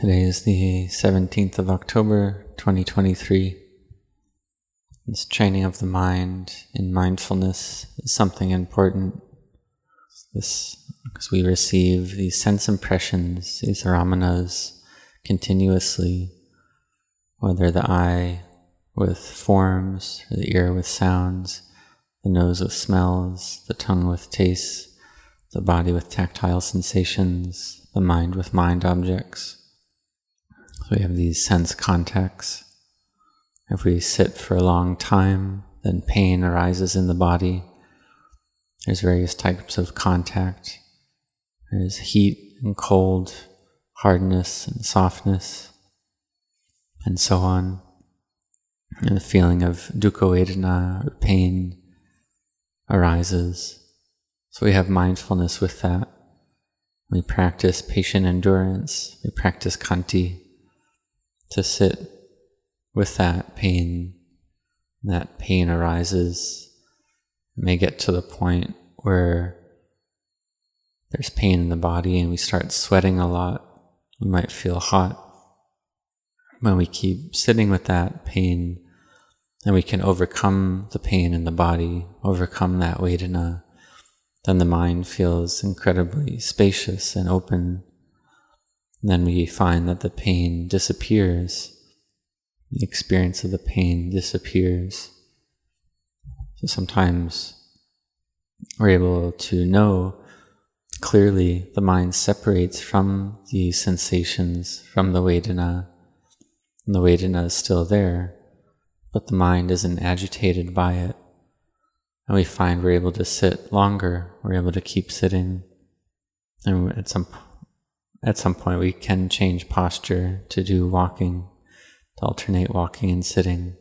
Today is the 17th of October 2023. This training of the mind in mindfulness is something important. This, because we receive these sense impressions, these ramanas, continuously, whether the eye with forms, the ear with sounds, the nose with smells, the tongue with tastes, the body with tactile sensations, the mind with mind objects. So we have these sense contacts. If we sit for a long time, then pain arises in the body. There's various types of contact. There's heat and cold, hardness and softness, and so on. And the feeling of dukkha vedana or pain arises. So we have mindfulness with that. We practice patient endurance. We practice khanti to sit with that pain. That pain arises. It may get to the point where there's pain in the body and we start sweating a lot. We might feel hot. When we keep sitting with that pain, and we can overcome the pain in the body, overcome that Vedana, then the mind feels incredibly spacious and open. Then we find that the pain disappears. The experience of the pain disappears. So sometimes we're able to know clearly the mind separates from the sensations, from the Vedana, and the Vedana is still there but the mind isn't agitated by it. And we find we're able to sit longer, we're able to keep sitting. And at some, at some point, we can change posture to do walking, to alternate walking and sitting.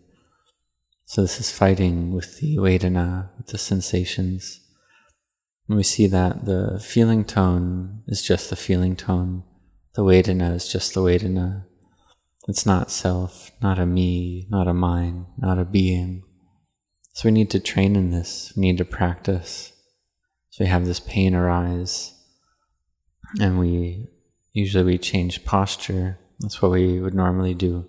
So this is fighting with the Vedana, with the sensations. And we see that the feeling tone is just the feeling tone. The Vedana is just the Vedana. It's not self, not a me, not a mind, not a being. So we need to train in this, we need to practice. So we have this pain arise, and we usually we change posture. That's what we would normally do.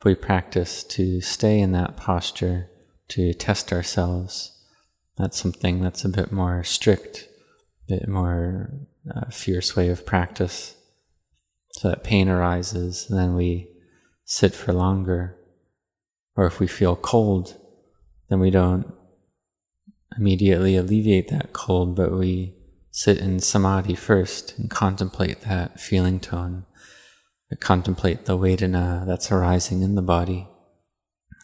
But we practice to stay in that posture, to test ourselves. That's something that's a bit more strict, a bit more uh, fierce way of practice. So that pain arises, and then we sit for longer. Or if we feel cold, then we don't immediately alleviate that cold, but we sit in samadhi first and contemplate that feeling tone, contemplate the Vedana that's arising in the body.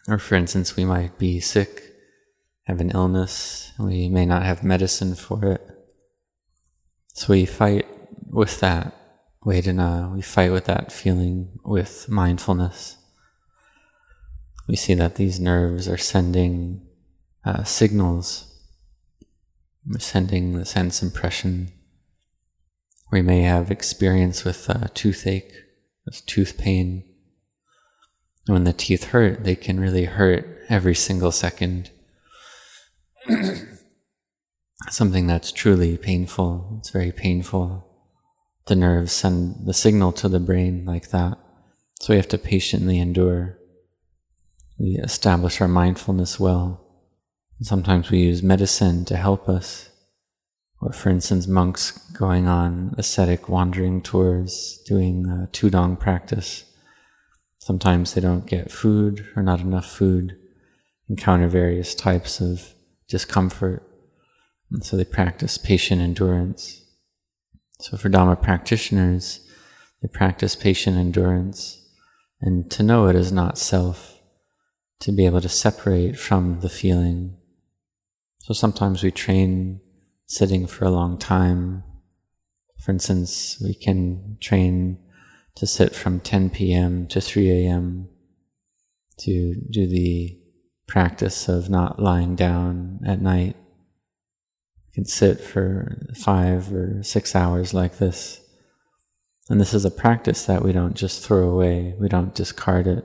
Or for instance, we might be sick, have an illness, we may not have medicine for it. So we fight with that Vedana, we fight with that feeling with mindfulness. We see that these nerves are sending uh, signals, sending the sense impression. We may have experience with uh, toothache, with tooth pain. When the teeth hurt, they can really hurt every single second. Something that's truly painful. It's very painful the nerves send the signal to the brain like that. So we have to patiently endure. We establish our mindfulness well. Sometimes we use medicine to help us. Or, for instance, monks going on ascetic wandering tours, doing uh, tudong practice. Sometimes they don't get food or not enough food, encounter various types of discomfort. And so they practice patient endurance. So for Dhamma practitioners, they practice patient endurance and to know it is not self, to be able to separate from the feeling. So sometimes we train sitting for a long time. For instance, we can train to sit from 10 p.m. to 3 a.m. to do the practice of not lying down at night We can sit for five or six hours like this. And this is a practice that we don't just throw away, we don't discard it,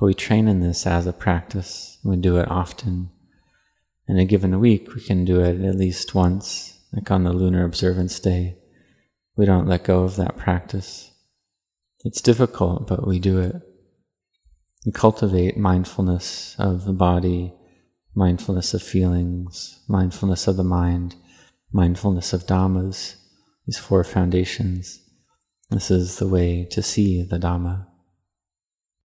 but we train in this as a practice. We do it often. In a given week, we can do it at least once, like on the lunar observance day. We don't let go of that practice. It's difficult, but we do it. We cultivate mindfulness of the body, mindfulness of feelings, mindfulness of the mind, mindfulness of Dhammas, these four foundations. This is the way to see the Dhamma.